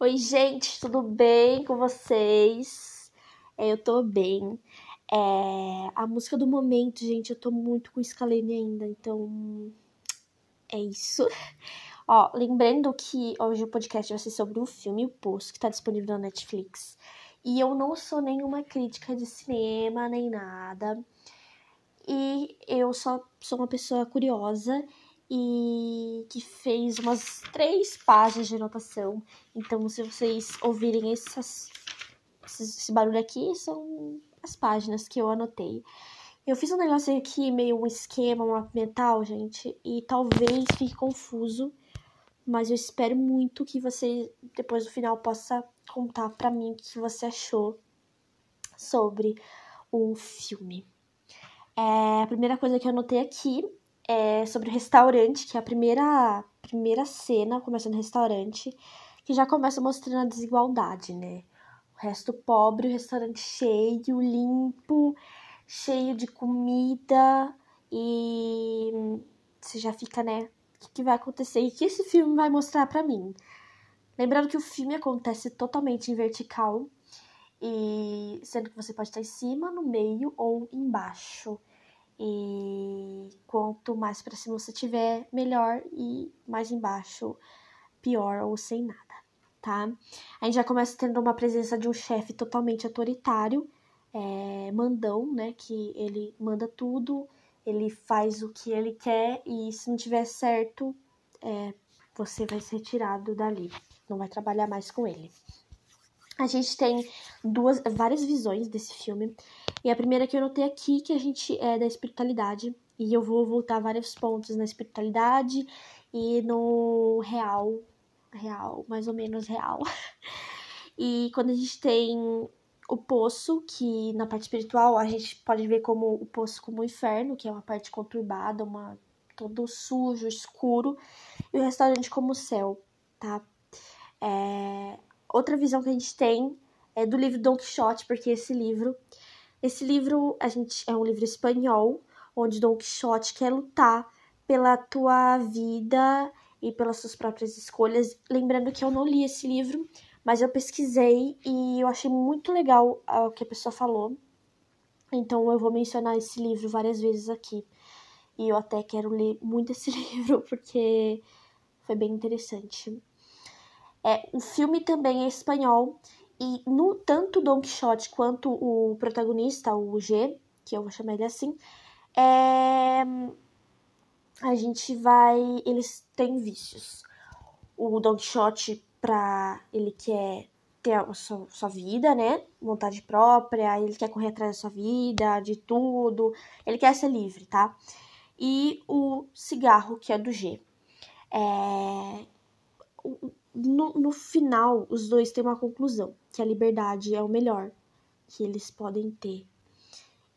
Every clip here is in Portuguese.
Oi, gente, tudo bem com vocês? É, eu tô bem. É, a música do momento, gente, eu tô muito com Scalene ainda, então é isso. Ó, lembrando que hoje o podcast vai ser sobre um filme, O Poço, que tá disponível na Netflix. E eu não sou nenhuma crítica de cinema, nem nada. E eu só sou uma pessoa curiosa e que fez umas três páginas de anotação. Então, se vocês ouvirem essas, esse barulho aqui, são as páginas que eu anotei. Eu fiz um negócio aqui, meio um esquema, um mapa mental, gente, e talvez fique confuso, mas eu espero muito que você, depois do final, possa contar para mim o que você achou sobre o filme. É, a primeira coisa que eu anotei aqui é sobre o restaurante, que é a primeira, primeira cena, começa no restaurante, que já começa mostrando a desigualdade, né? O resto pobre, o restaurante cheio, limpo, cheio de comida e você já fica, né? O que, vai acontecer e o que esse filme vai mostrar para mim? Lembrando que o filme acontece totalmente em vertical e sendo que você pode estar em cima, no meio ou embaixo. E quanto mais para cima você tiver, melhor, e mais embaixo, pior ou sem nada, tá? A gente já começa tendo uma presença de um chefe totalmente autoritário, é, mandão, né? Que ele manda tudo, ele faz o que ele quer e se não tiver certo, é, você vai ser tirado dali, não vai trabalhar mais com ele. A gente tem duas, várias visões desse filme. E a primeira que eu notei aqui, que a gente é da espiritualidade. E eu vou voltar vários pontos na espiritualidade e no real. Real, mais ou menos real. E quando a gente tem o poço, que na parte espiritual a gente pode ver como o poço como o inferno, que é uma parte conturbada, uma todo sujo, escuro, e o restaurante como o céu, tá? É, outra visão que a gente tem é do livro Don Quixote, porque esse livro, esse livro a gente é um livro espanhol, onde Don Quixote quer lutar pela tua vida e pelas suas próprias escolhas. Lembrando que eu não li esse livro, mas eu pesquisei e eu achei muito legal o que a pessoa falou. Então eu vou mencionar esse livro várias vezes aqui. E eu até quero ler muito esse livro porque foi bem interessante. É, o filme também é espanhol e no tanto Don Quixote quanto o protagonista, o G, que eu vou chamar ele assim, é, a gente vai, eles têm vícios. O Don Quixote para ele quer ter a sua, sua, vida, né? Vontade própria, ele quer correr atrás da sua vida, de tudo, ele quer ser livre, tá? E o cigarro, que é do G. É, no, no final, os dois têm uma conclusão, que a liberdade é o melhor que eles podem ter.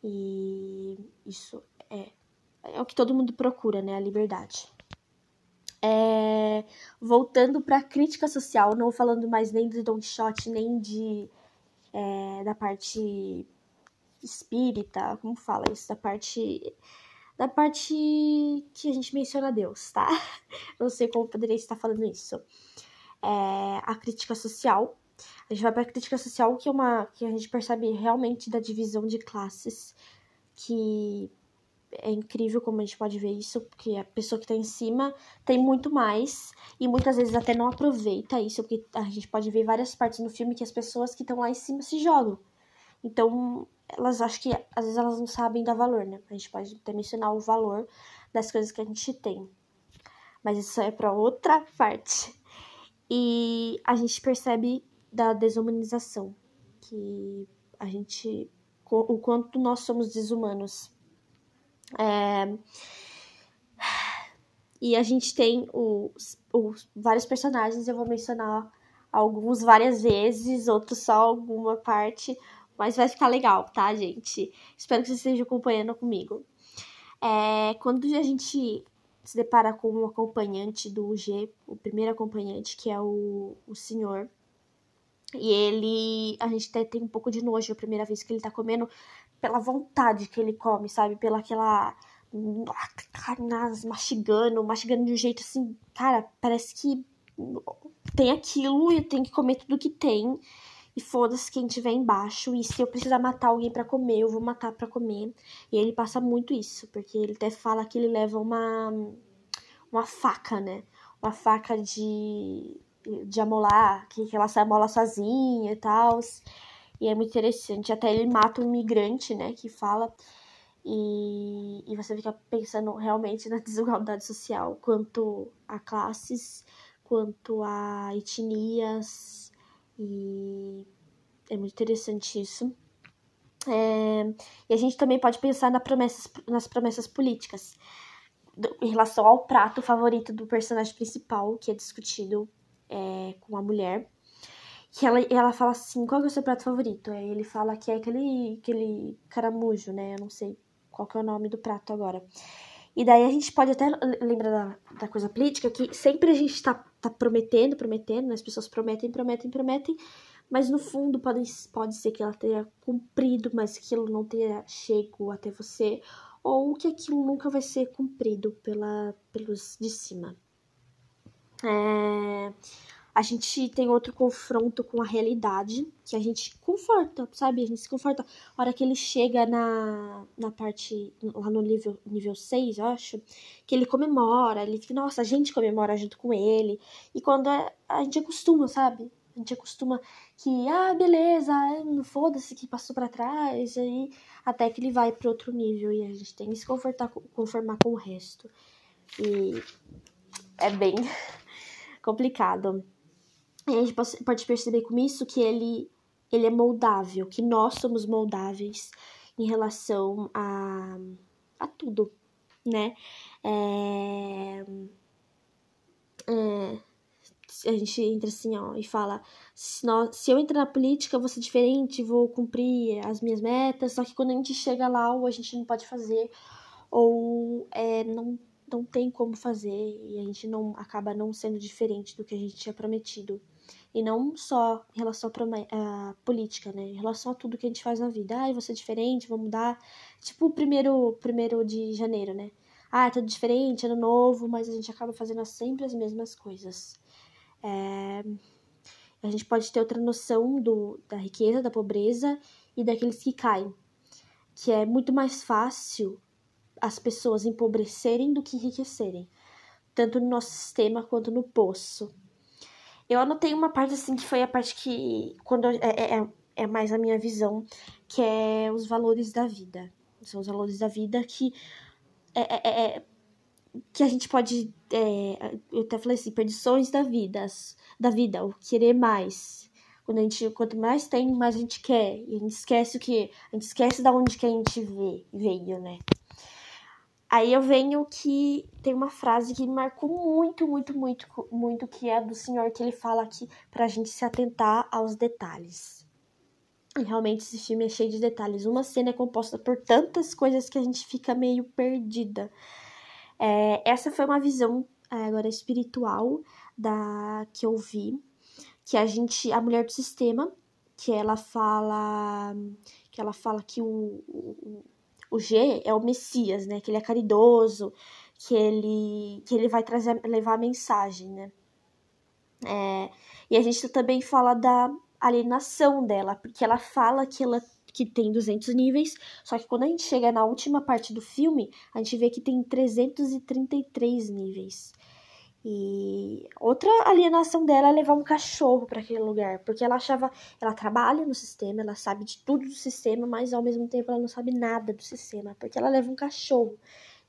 E isso é, é o que todo mundo procura, né? A liberdade. É, voltando para a crítica social, não falando mais nem de Don Quixote, nem de é, da parte espírita, como fala isso, da parte da parte que a gente menciona Deus, tá? Não sei como poderia estar falando isso é, a crítica social. A gente vai para a crítica social, que é uma que a gente percebe realmente da divisão de classes, que é incrível como a gente pode ver isso, porque a pessoa que está em cima tem muito mais e muitas vezes até não aproveita isso, porque a gente pode ver várias partes no filme que as pessoas que estão lá em cima se jogam. Então, elas acho que às vezes elas não sabem dar valor, né? A gente pode até mencionar o valor das coisas que a gente tem. Mas isso é para outra parte. E a gente percebe da desumanização, que a gente. o quanto nós somos desumanos. É, e a gente tem os, os, vários personagens, eu vou mencionar alguns várias vezes, outros só alguma parte, mas vai ficar legal, tá, gente? Espero que vocês estejam acompanhando comigo. É, quando a gente se depara com um acompanhante do G, o primeiro acompanhante, que é o, o senhor. E ele. A gente até tem um pouco de nojo a primeira vez que ele tá comendo, pela vontade que ele come, sabe? Pela aquela. mastigando, mastigando de um jeito assim, cara, parece que tem aquilo e tenho que comer tudo que tem. E foda-se quem tiver embaixo. E se eu precisar matar alguém para comer, eu vou matar para comer. E ele passa muito isso, porque ele até fala que ele leva uma uma faca, né? Uma faca de de amolar, que, que ela se amola sozinha e tal. E é muito interessante. Até ele mata um imigrante, né? Que fala. E, e você fica pensando realmente na desigualdade social, quanto a classes, quanto a etnias. E é muito interessante isso. É, e a gente também pode pensar na promessas, nas promessas políticas do, em relação ao prato favorito do personagem principal, que é discutido é, com a mulher que ela, ela fala assim, qual é o seu prato favorito? Aí ele fala que é aquele, aquele caramujo, né? Eu não sei qual que é o nome do prato agora. E daí a gente pode até lembrar da, da coisa política, que sempre a gente tá, tá prometendo, prometendo, né? as pessoas prometem, prometem, prometem, mas no fundo pode, pode ser que ela tenha cumprido, mas aquilo não tenha chego até você, ou que aquilo nunca vai ser cumprido pela, pelos de cima. É a gente tem outro confronto com a realidade, que a gente conforta, sabe? A gente se conforta. A hora que ele chega na, na parte, lá no nível, nível 6, eu acho, que ele comemora, ele fica, nossa, a gente comemora junto com ele. E quando é, a gente acostuma, sabe? A gente acostuma que, ah, beleza, não foda-se que passou para trás, aí até que ele vai para outro nível e a gente tem que se confortar, conformar com o resto. E é bem complicado. A gente pode perceber com isso que ele, ele é moldável, que nós somos moldáveis em relação a, a tudo, né? É, é, a gente entra assim, ó, e fala: se, nós, se eu entrar na política, vou ser diferente, vou cumprir as minhas metas, só que quando a gente chega lá, ou a gente não pode fazer, ou é, não, não tem como fazer, e a gente não acaba não sendo diferente do que a gente tinha prometido. E não só em relação à política, né? Em relação a tudo que a gente faz na vida. Ah, vou ser diferente, vou mudar. Tipo o primeiro, primeiro de janeiro, né? Ah, tudo diferente, ano novo, mas a gente acaba fazendo sempre as mesmas coisas. É... A gente pode ter outra noção do, da riqueza, da pobreza e daqueles que caem. Que é muito mais fácil as pessoas empobrecerem do que enriquecerem. Tanto no nosso sistema quanto no poço. Eu anotei uma parte assim que foi a parte que. Quando é, é, é, é mais a minha visão, que é os valores da vida. São os valores da vida que. É, é, é que a gente pode. É, eu até falei assim, perdições da vida, da vida, o querer mais. Quando a gente, quanto mais tem, mais a gente quer. E a gente esquece o que. A gente esquece da onde que a gente veio, né? Aí eu venho que tem uma frase que me marcou muito, muito, muito, muito, que é do senhor que ele fala aqui pra gente se atentar aos detalhes. E realmente esse filme é cheio de detalhes. Uma cena é composta por tantas coisas que a gente fica meio perdida. É, essa foi uma visão é, agora espiritual da que eu vi, que a gente, a mulher do sistema, que ela fala, que ela fala que o, o o G é o Messias, né? Que ele é caridoso, que ele, que ele vai trazer, levar a mensagem, né? É, e a gente também fala da alienação dela, porque ela fala que ela que tem 200 níveis, só que quando a gente chega na última parte do filme, a gente vê que tem 333 níveis. E outra alienação dela é levar um cachorro para aquele lugar, porque ela achava, ela trabalha no sistema, ela sabe de tudo do sistema, mas ao mesmo tempo ela não sabe nada do sistema, porque ela leva um cachorro.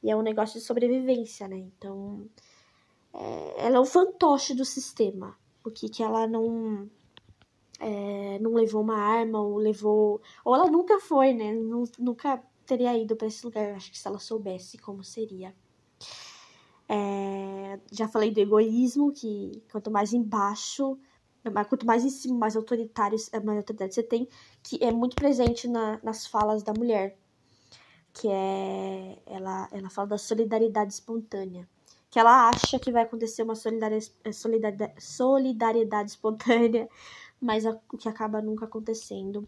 E é um negócio de sobrevivência, né? Então, é, ela é o fantoche do sistema, porque que ela não é, não levou uma arma ou levou, ou ela nunca foi, né? Nunca teria ido para esse lugar. Acho que se ela soubesse como seria. É, já falei do egoísmo, que quanto mais embaixo, quanto mais em cima, mais autoritário, mais autoridade você tem, que é muito presente na, nas falas da mulher. Que é. Ela, ela fala da solidariedade espontânea. Que ela acha que vai acontecer uma solidariedade, solidariedade, solidariedade espontânea, mas o que acaba nunca acontecendo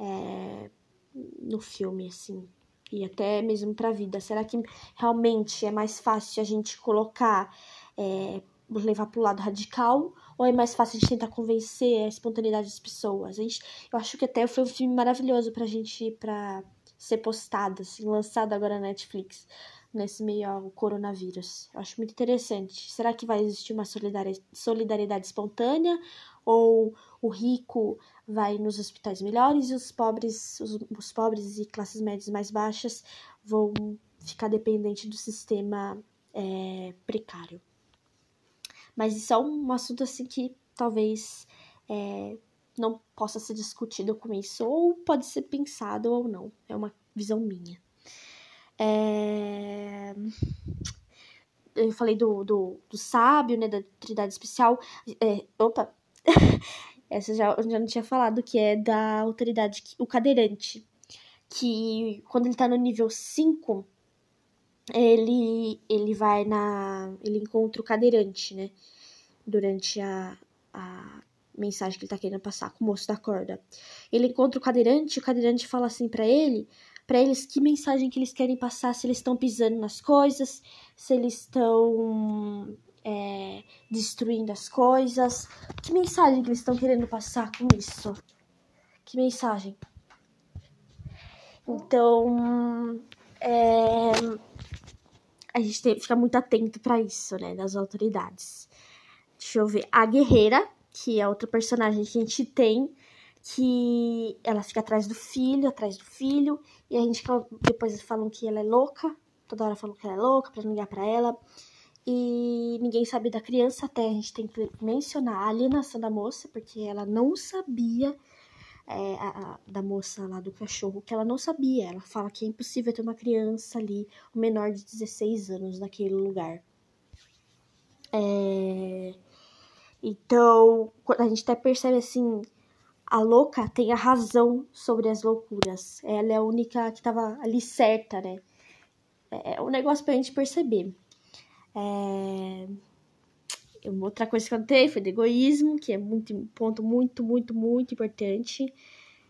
é, no filme, assim e até mesmo para a vida? Será que realmente é mais fácil a gente colocar é, levar pro lado radical ou é mais fácil de tentar convencer a espontaneidade das pessoas? A gente, eu acho que até foi um filme maravilhoso pra gente pra ser postado, assim, lançado agora na Netflix, nesse meio ao coronavírus. Eu acho muito interessante. Será que vai existir uma solidariedade espontânea ou o rico vai nos hospitais melhores e os pobres, os, os pobres e classes médias mais baixas vão ficar dependentes do sistema é, precário? Mas isso é um assunto assim que talvez é, não possa ser discutido com isso, ou pode ser pensado ou não. É uma visão minha. É... Eu falei do, do, do sábio, né, da autoridade especial. É, opa! Essa já, já não tinha falado, que é da autoridade, o cadeirante. Que quando ele tá no nível 5, ele, ele vai na. Ele encontra o cadeirante, né? Durante a, a mensagem que ele tá querendo passar com o moço da corda. Ele encontra o cadeirante, o cadeirante fala assim para ele, para eles que mensagem que eles querem passar, se eles estão pisando nas coisas, se eles estão é, destruindo as coisas. Que mensagem que eles estão querendo passar com isso? Que mensagem? Então, é, a gente tem que ficar muito atento para isso, né, das autoridades. Deixa eu ver. A guerreira, que é outra personagem que a gente tem, que ela fica atrás do filho, atrás do filho, e a gente depois falam que ela é louca, toda hora falam que ela é louca para não ligar para ela. E ninguém sabe da criança, até a gente tem que mencionar a alienação da moça, porque ela não sabia é, a, a, da moça lá do cachorro, que ela não sabia. Ela fala que é impossível ter uma criança ali, um menor de 16 anos naquele lugar. É... Então, a gente até percebe assim, a louca tem a razão sobre as loucuras. Ela é a única que estava ali certa, né? É, é um negócio pra gente perceber. É... Outra coisa que eu notei foi do egoísmo, que é muito, um ponto muito, muito, muito importante.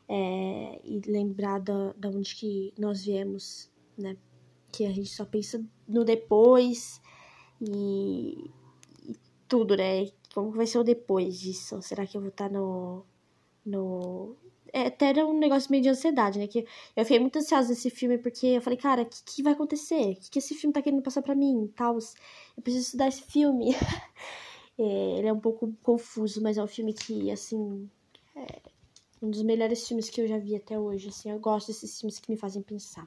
É... E lembrar da, da onde que nós viemos, né? Que a gente só pensa no depois e, e tudo, né? Como vai ser o depois disso? Será que eu vou estar no. no é, até era um negócio meio de ansiedade, né? Que eu fiquei muito ansiosa nesse filme porque eu falei, cara, o que, que vai acontecer? O que, que esse filme tá querendo passar pra mim? Tal. Eu preciso estudar esse filme. é, ele é um pouco confuso, mas é um filme que, assim. É um dos melhores filmes que eu já vi até hoje. Assim, eu gosto desses filmes que me fazem pensar.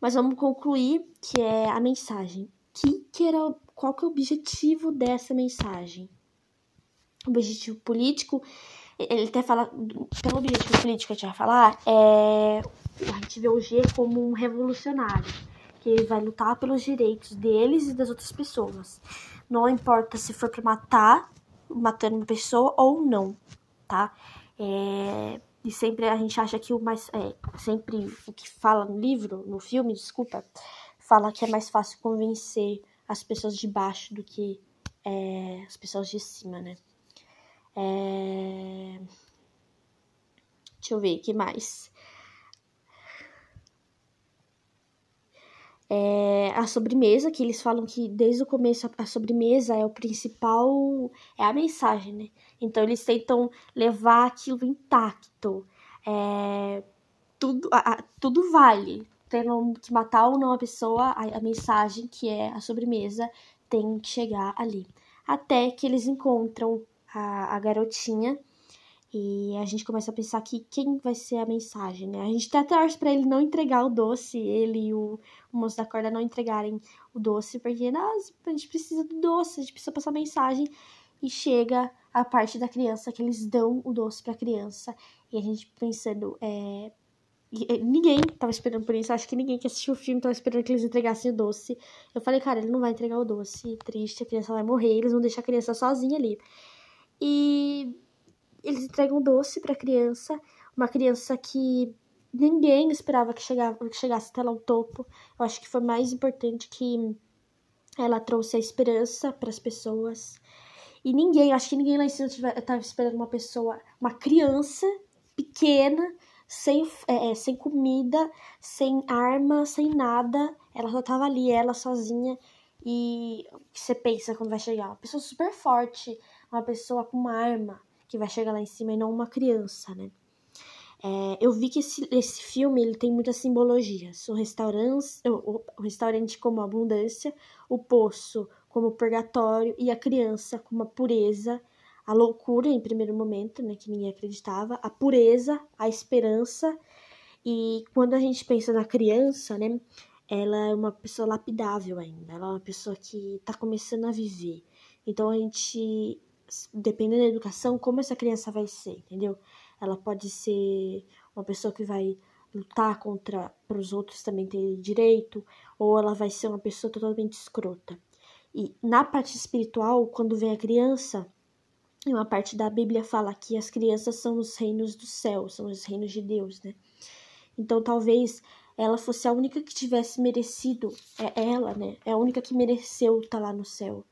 Mas vamos concluir, que é a mensagem. Que, que era, qual que é o objetivo dessa mensagem? Objetivo político ele até fala, pelo objetivo político que a gente vai falar, é, a gente vê o G como um revolucionário, que ele vai lutar pelos direitos deles e das outras pessoas. Não importa se for para matar, matando uma pessoa ou não, tá? É, e sempre a gente acha que o mais. É, sempre o que fala no livro, no filme, desculpa, fala que é mais fácil convencer as pessoas de baixo do que é, as pessoas de cima, né? É... Deixa eu ver, que mais? É a sobremesa, que eles falam que desde o começo a sobremesa é o principal, é a mensagem, né? Então eles tentam levar aquilo intacto. É, tudo, a, a, tudo vale. Tendo que matar ou não a pessoa, a, a mensagem, que é a sobremesa, tem que chegar ali. Até que eles encontram a, a garotinha. E a gente começa a pensar que quem vai ser a mensagem, né? A gente até torce pra ele não entregar o doce, ele e o, o moço da corda não entregarem o doce, porque nossa, a gente precisa do doce, a gente precisa passar mensagem. E chega a parte da criança que eles dão o doce pra criança. E a gente pensando, é, Ninguém tava esperando por isso. Acho que ninguém que assistiu o filme tava esperando que eles entregassem o doce. Eu falei, cara, ele não vai entregar o doce. Triste, a criança vai morrer. Eles vão deixar a criança sozinha ali. E eles entregam doce para a criança, uma criança que ninguém esperava que, chegava, que chegasse até lá ao topo. Eu acho que foi mais importante que ela trouxe a esperança para as pessoas. E ninguém, acho que ninguém lá em cima estava esperando uma pessoa, uma criança pequena, sem, é, é, sem comida, sem arma, sem nada. Ela só estava ali, ela sozinha. E que você pensa quando vai chegar? Uma pessoa super forte, uma pessoa com uma arma que vai chegar lá em cima e não uma criança, né? É, eu vi que esse, esse filme ele tem muitas simbologias. O restaurante, o, o restaurante como abundância, o poço como purgatório e a criança como a pureza, a loucura em primeiro momento, né, que ninguém acreditava, a pureza, a esperança. E quando a gente pensa na criança, né, ela é uma pessoa lapidável ainda, ela é uma pessoa que está começando a viver. Então a gente, dependendo da educação, como essa criança vai ser, entendeu? ela pode ser uma pessoa que vai lutar contra para os outros também terem direito, ou ela vai ser uma pessoa totalmente escrota. E na parte espiritual, quando vem a criança, uma parte da Bíblia fala que as crianças são os reinos do céu, são os reinos de Deus, né? Então talvez ela fosse a única que tivesse merecido, é ela, né? É a única que mereceu estar tá lá no céu.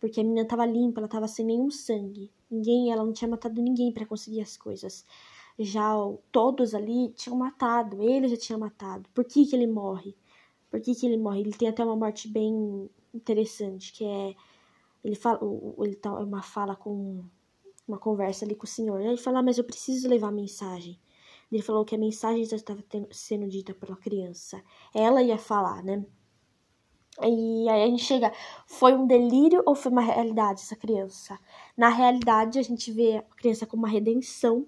Porque a menina tava limpa, ela tava sem nenhum sangue. Ninguém, ela não tinha matado ninguém para conseguir as coisas. Já todos ali tinham matado, ele já tinha matado. Por que que ele morre? Por que que ele morre? Ele tem até uma morte bem interessante, que é ele fala, ele tá é uma fala com uma conversa ali com o senhor. Ele fala: ah, "Mas eu preciso levar a mensagem". Ele falou que a mensagem já estava sendo dita pela criança. Ela ia falar, né? E aí a gente chega, foi um delírio ou foi uma realidade essa criança? Na realidade, a gente vê a criança como uma redenção.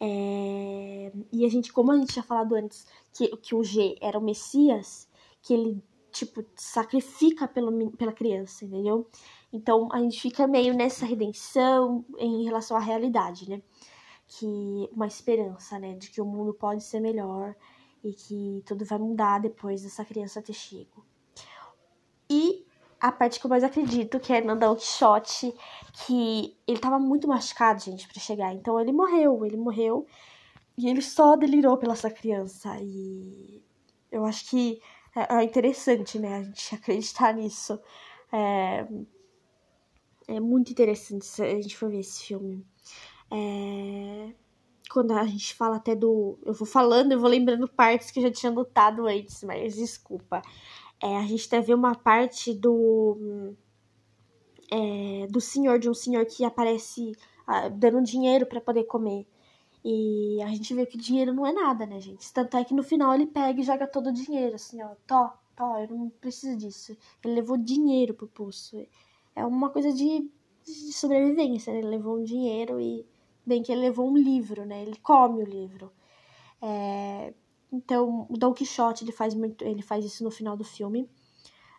É... E a gente, como a gente tinha falado antes, que, que o G era o Messias, que ele, tipo, sacrifica pelo, pela criança, entendeu? Então a gente fica meio nessa redenção em relação à realidade, né? Que uma esperança, né? De que o mundo pode ser melhor e que tudo vai mudar depois dessa criança ter chego. E a parte que eu mais acredito, que é no Don Quixote, que ele tava muito machucado, gente, para chegar. Então ele morreu, ele morreu. E ele só delirou pela essa criança. E eu acho que é, é interessante, né, a gente acreditar nisso. É, é muito interessante se a gente for ver esse filme. É, quando a gente fala até do. Eu vou falando, eu vou lembrando partes que eu já tinha notado antes, mas desculpa é, a gente vê uma parte do é, do senhor, de um senhor que aparece ah, dando dinheiro para poder comer. E a gente vê que dinheiro não é nada, né, gente? Tanto é que no final ele pega e joga todo o dinheiro, assim, ó, tó, tó, eu não preciso disso. Ele levou dinheiro pro poço. É uma coisa de, de sobrevivência, né? Ele levou um dinheiro e, bem que ele levou um livro, né? Ele come o livro. É, então, o Don Quixote, ele faz muito, ele faz isso no final do filme,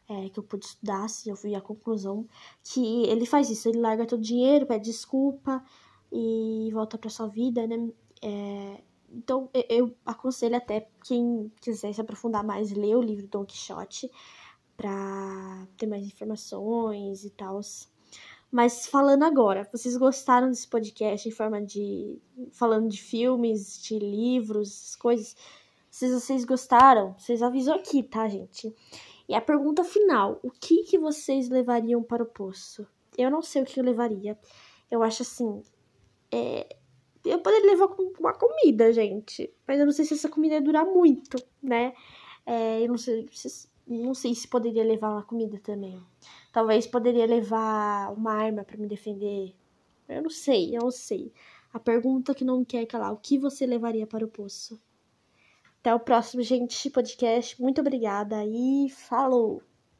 é, que eu pude estudar, se eu fui à conclusão, que ele faz isso, ele larga todo o dinheiro, pede desculpa e volta para sua vida, né? É, então, eu aconselho até quem quiser se aprofundar mais, ler o livro Don Quixote para ter mais informações e tal. Mas falando agora, vocês gostaram desse podcast em forma de falando de filmes, de livros, coisas? Se vocês gostaram, vocês avisam aqui, tá, gente? E a pergunta final: o que, que vocês levariam para o poço? Eu não sei o que eu levaria. Eu acho assim. É, eu poderia levar uma comida, gente. Mas eu não sei se essa comida ia durar muito, né? É, eu não sei, não sei se poderia levar uma comida também. Talvez poderia levar uma arma para me defender. Eu não sei, eu não sei. A pergunta que não quer calar: o que você levaria para o poço? Até o próximo, gente, podcast. Muito obrigada e falou!